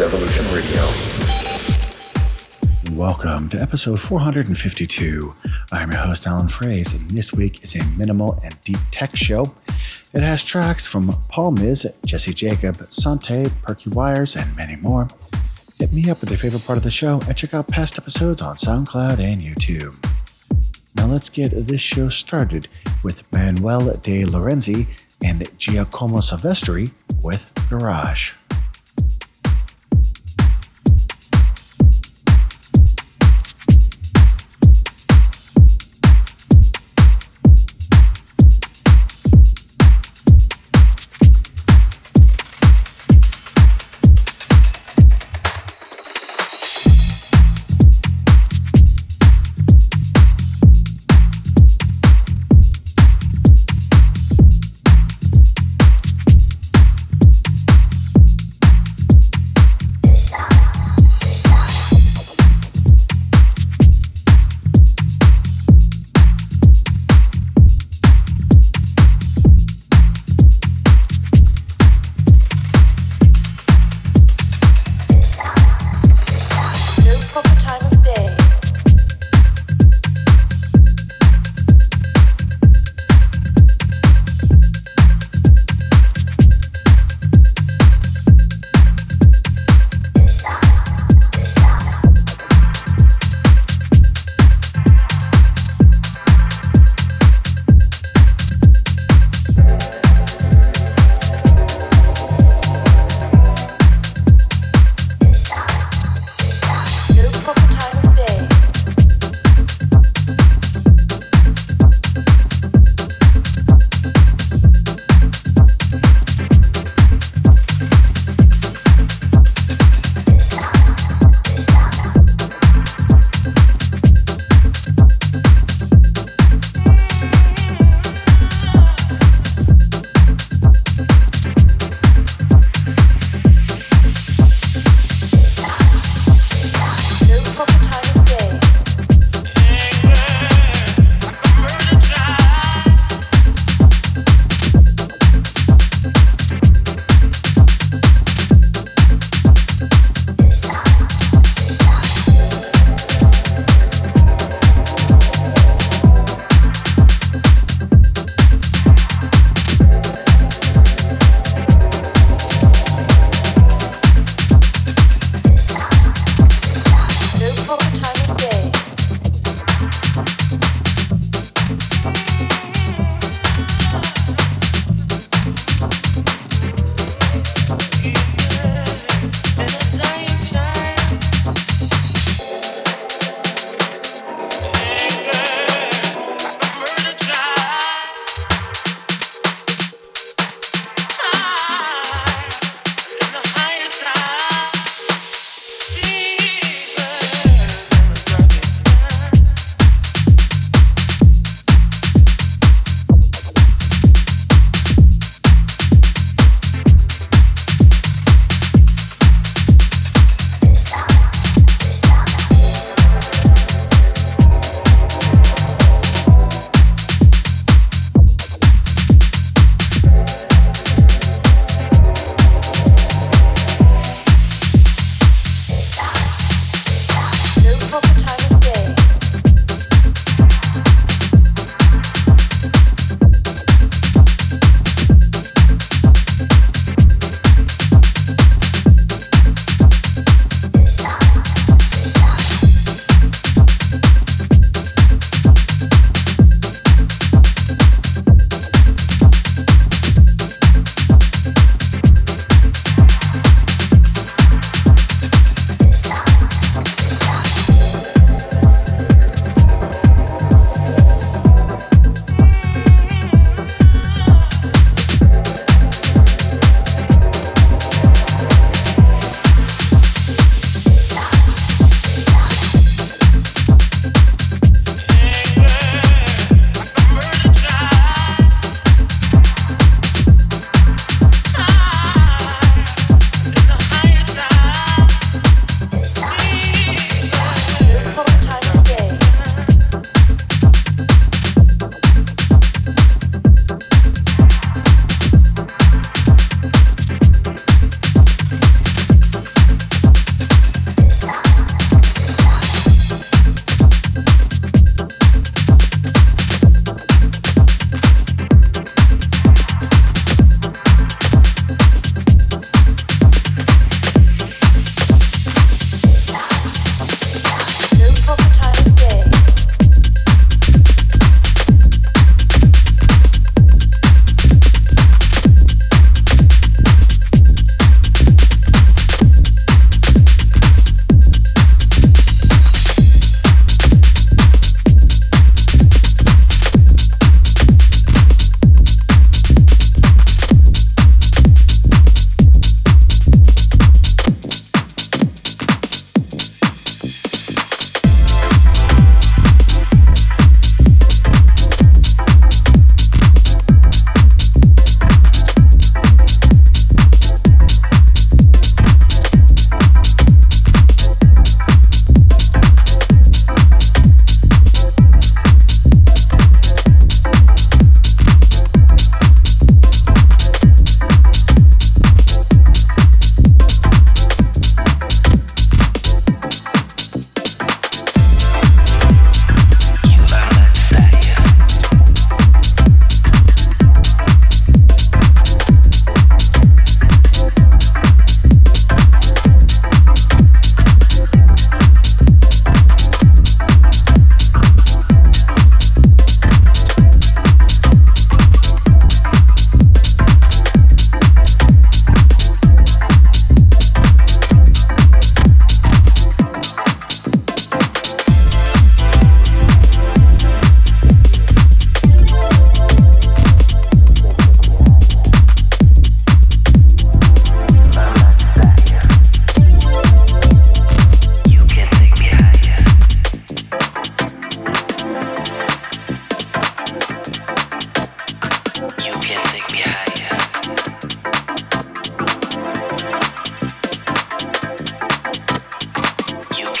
Evolution Radio. Welcome to episode 452. I'm your host, Alan Fraze, and this week is a minimal and deep tech show. It has tracks from Palmiz, Jesse Jacob, Sante, Perky Wires, and many more. Hit me up with your favorite part of the show and check out past episodes on SoundCloud and YouTube. Now let's get this show started with Manuel de Lorenzi and Giacomo Silvestri with Garage.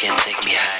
can take me high.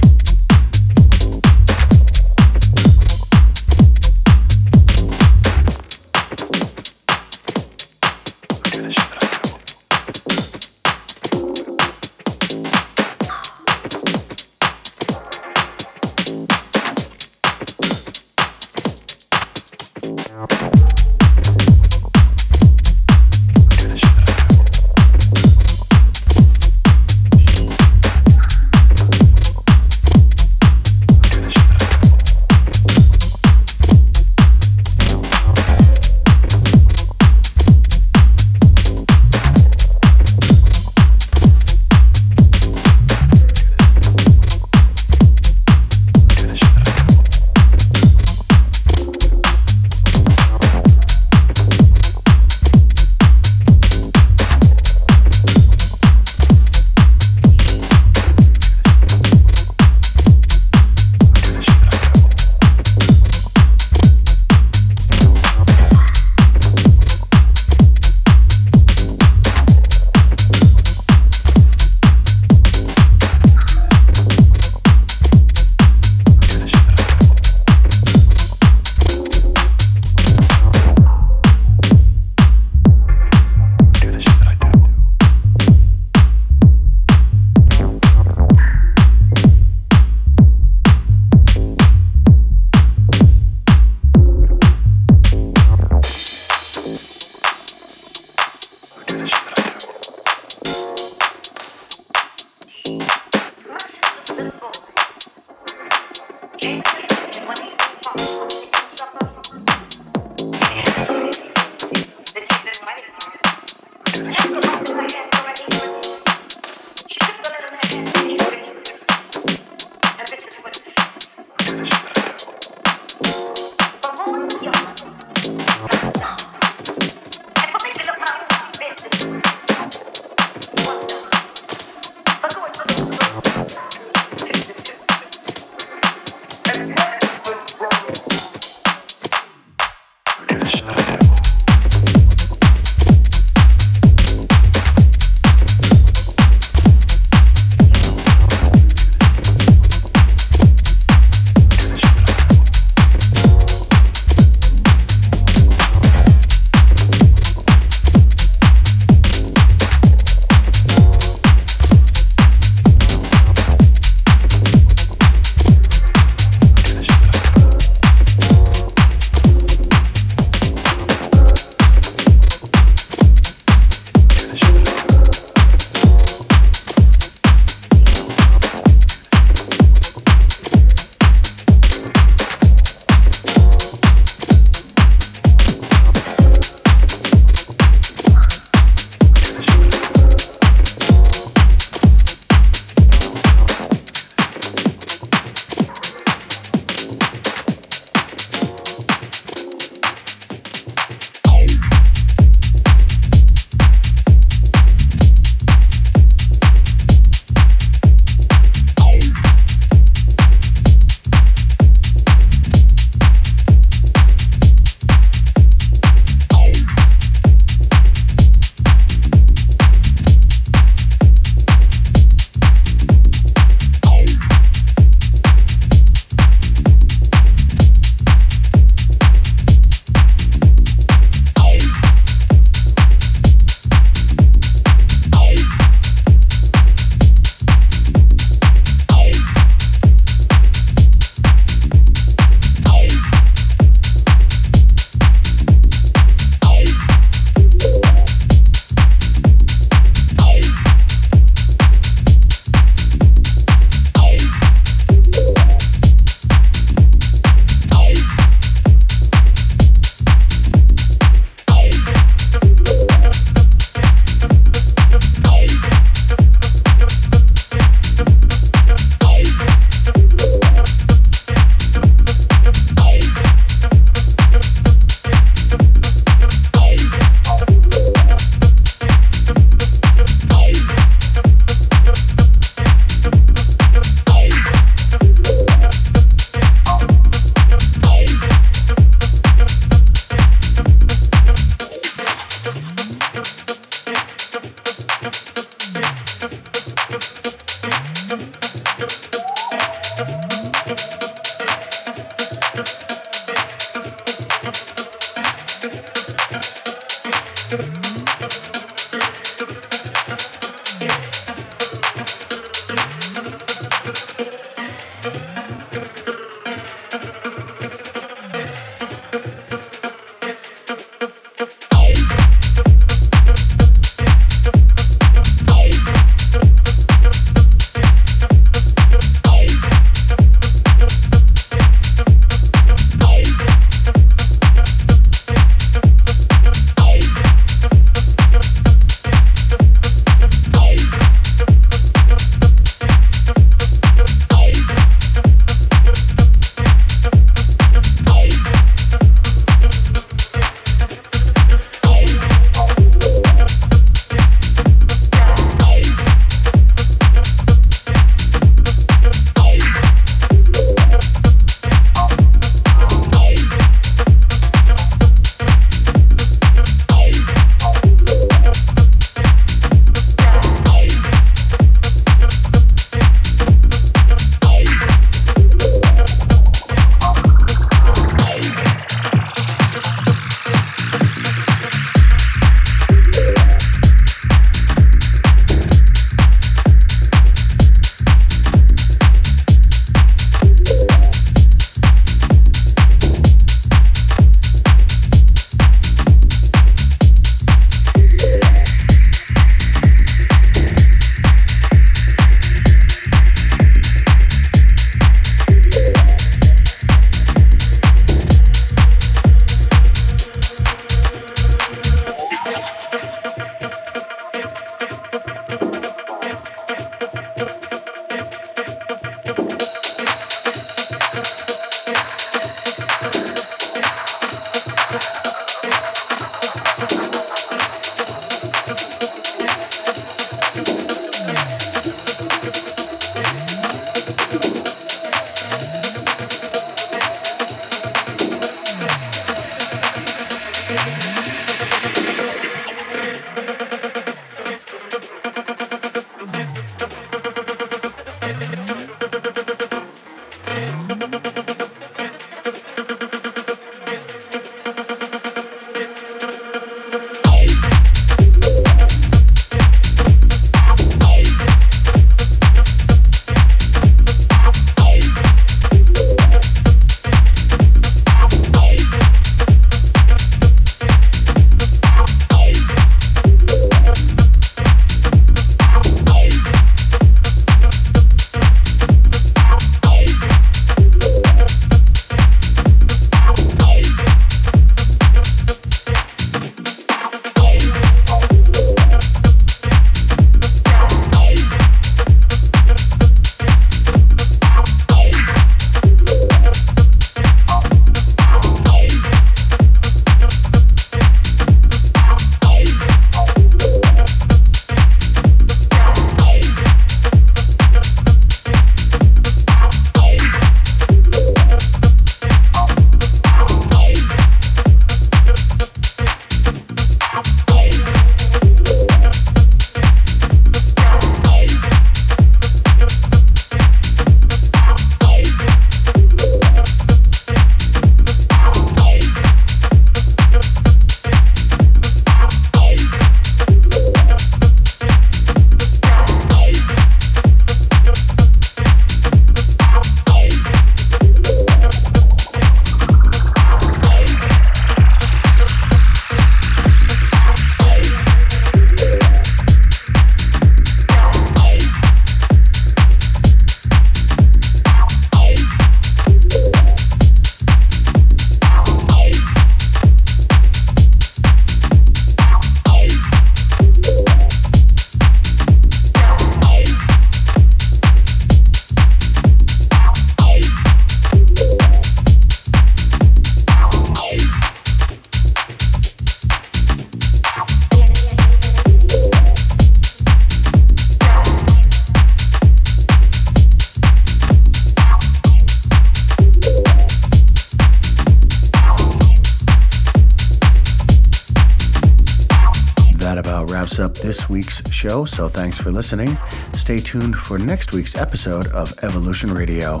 Week's show. So thanks for listening. Stay tuned for next week's episode of Evolution Radio.